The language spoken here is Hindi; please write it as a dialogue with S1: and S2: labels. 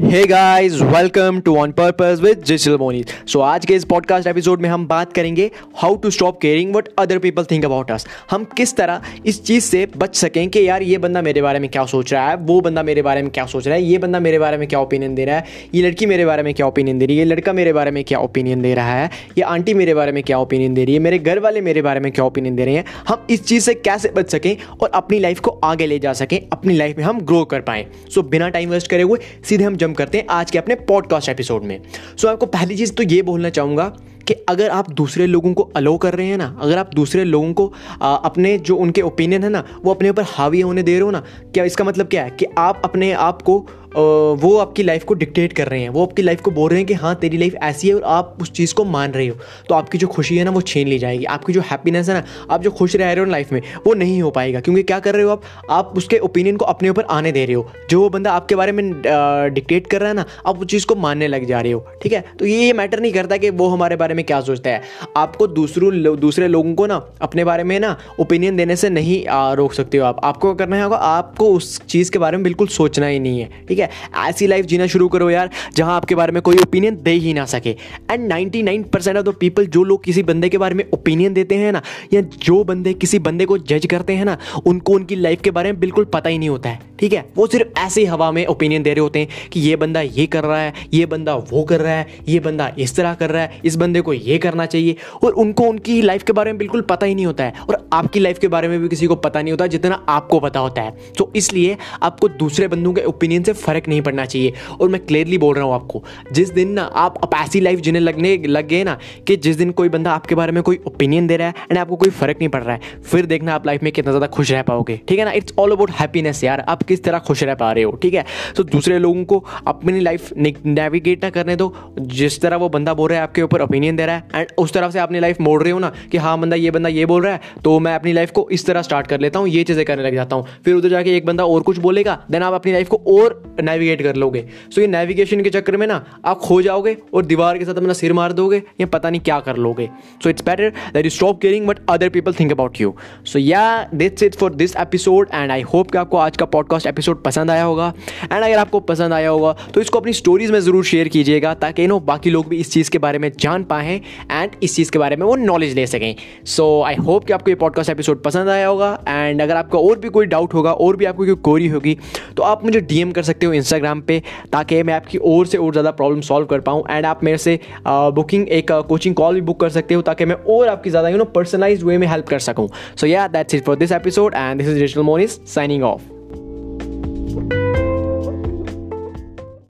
S1: Hey guys welcome to on purpose with Jisal Moni so आज के इस पॉडकास्ट एपिसोड में हम बात करेंगे how to stop caring what other people think about us हम किस तरह इस चीज़ से बच सकें कि यार ये बंदा मेरे बारे में क्या सोच रहा है, वो बंदा मेरे बारे में क्या सोच रहा है, ये बंदा मेरे बारे में क्या ओपिनियन दे रहा है, ये लड़की मेरे बारे में क्या ओपिनियन दे रही है, ये लड़का मेरे बारे में क्या ओपिनियन दे रहा है, ये आंटी मेरे बारे में क्या ओपिनियन दे रही है, मेरे घर वाले मेरे बारे में क्या ओपिनियन दे रहे हैं, हम इस चीज़ से कैसे बच सकें और अपनी लाइफ को आगे ले जा सकें, अपनी लाइफ में हम ग्रो कर पाएँ। सो बिना टाइम वेस्ट करे हुए, सीधे हम जम करते हैं आज के अपने पॉडकास्ट एपिसोड में। सो so, आपको पहली चीज़ तो ये बोलना चाहूँगा कि अगर आप दूसरे लोगों को अलो कर रहे हैं ना अगर आप दूसरे लोगों को आ, अपने जो उनके ओपिनियन है ना वो अपने ऊपर हावी होने दे रहे हो ना क्या इसका मतलब क्या है कि आप अपने आप को वो आपकी लाइफ को डिक्टेट कर रहे हैं। वो आपकी लाइफ को बोल रहे हैं कि हाँ तेरी लाइफ ऐसी है और आप उस चीज़ को मान रहे हो। तो आपकी जो खुशी है ना, वो छीन ली जाएगी। आपकी जो हैप्पीनेस है ना, आप जो खुश रह रहे हो लाइफ में, वो नहीं हो पाएगा। क्योंकि क्या कर रहे हो आप? आप उसके ओपिनियन को अपने ऊपर आने दे रहे हो। जो वो बंदा आपके बारे में डिक्टेट कर रहा है ना, आप उस चीज़ को मानने लग जा रहे हो। ठीक है? तो ये ये मैटर नहीं करता कि वो हमारे बारे में क्या सोचता है। आपको दूसरों, दूसरे लोगों को ना, अपने बारे में ना ओपिनियन देने से नहीं रोक सकते हो आप। आपको करना होगा? आपको उस चीज़ के बारे में बिल्कुल सोचना ही नहीं है। ठीक है? ऐसी लाइफ जीना शुरू करो यार, जहाँ आपके बारे में कोई ओपिनियन दे ही ना सके। And 99 percent of the people जो लोग किसी बंदे के बारे में ओपिनियन देते हैं ना, या जो बंदे किसी बंदे को जज करते हैं ना, उनको, उनकी लाइफ के बारे में बिल्कुल पता ही नहीं होता है, ठीक है? वो सिर्फ़ ऐसे हवा में ओपिनियन दे रहे होते हैं कि ये बंदा ये कर रहा है, ये बंदा वो कर रहा है, ये बंदा इस तरह कर रहा है, इस बंदे को ये करना चाहिए। और उनको, उनकी लाइफ के बारे में बिल्कुल पता ही नहीं होता है, और आपकी लाइफ के बारे में भी किसी को पता नहीं होता जितना आपको पता होता है। तो इसलिए आपको दूसरे बंदों के ओपिनियन से फ़र्क नहीं पड़ना चाहिए। और मैं क्लियरली बोल रहा हूँ आपको, जिस दिन ना आप अब ऐसी लाइफ जीने लगने, लग गए ना, कि जिस दिन कोई बंदा आपके बारे में कोई ओपिनियन दे रहा है एंड आपको कोई फ़र्क नहीं पड़ रहा है, फिर देखना आप लाइफ में कितना ज़्यादा खुश रह पाओगे। ठीक है ना? इट्स ऑल अबाउट हैप्पीनेस यार, आप किस तरह खुश रह पा रहे हो, ठीक है? तो दूसरे लोगों को अपनी लाइफ नेविगेट ना करने दो, जिस तरह वो बंदा बोल रहा है आपके ऊपर ओपिनियन दे रहा है एंड उस तरफ़ से अपनी लाइफ मोड़ रहे हो ना, कि हाँ बंदा ये बंदा ये बोल रहा है तो मैं अपनी लाइफ को इस तरह स्टार्ट कर लेता हूँ, ये चीज़ें करने लग जाता हूँ। फिर उधर जाके एक बंदा और कुछ बोलेगा देन आप अपनी लाइफ को और नेविगेट कर लोगे। सो ये नेविगेशन के चक्कर में ना, आप खो जाओगे और दीवार के साथ अपना सिर मार दोगे या पता नहीं क्या कर लोगे। So it's better that you stop caring but other people think about you so yeah that's it for this episode and I hope कि आपको आज का पॉडकास्ट एपिसोड पसंद आया होगा। एंड अगर आपको पसंद आया होगा तो इसको अपनी स्टोरीज में ज़रूर शेयर कीजिएगा ताकि नो बाकी लोग भी इस चीज़ के बारे में जान पाएँ एंड इस चीज़ के बारे में वो नॉलेज ले सकें। सो आई होप कि आपको ये पॉडकास्ट एपिसोड पसंद आया होगा एंड अगर आपका और भी कोई डाउट होगा, और भी आपको कोई कोरी होगी तो आप मुझे डीएम कर सकते हो इंस्टाग्राम पे, ताकि मैं आपकी और से और ज़्यादा प्रॉब्लम सॉल्व कर पाऊँ एंड आप मेरे से बुकिंग एक कोचिंग कॉल भी बुक कर सकते हो, ताकि मैं और आपकी ज़्यादा यू नो पर्सनलाइज वे में हेल्प कर सकूँ। So yeah that's it for this episode and this is digital Moni's signing off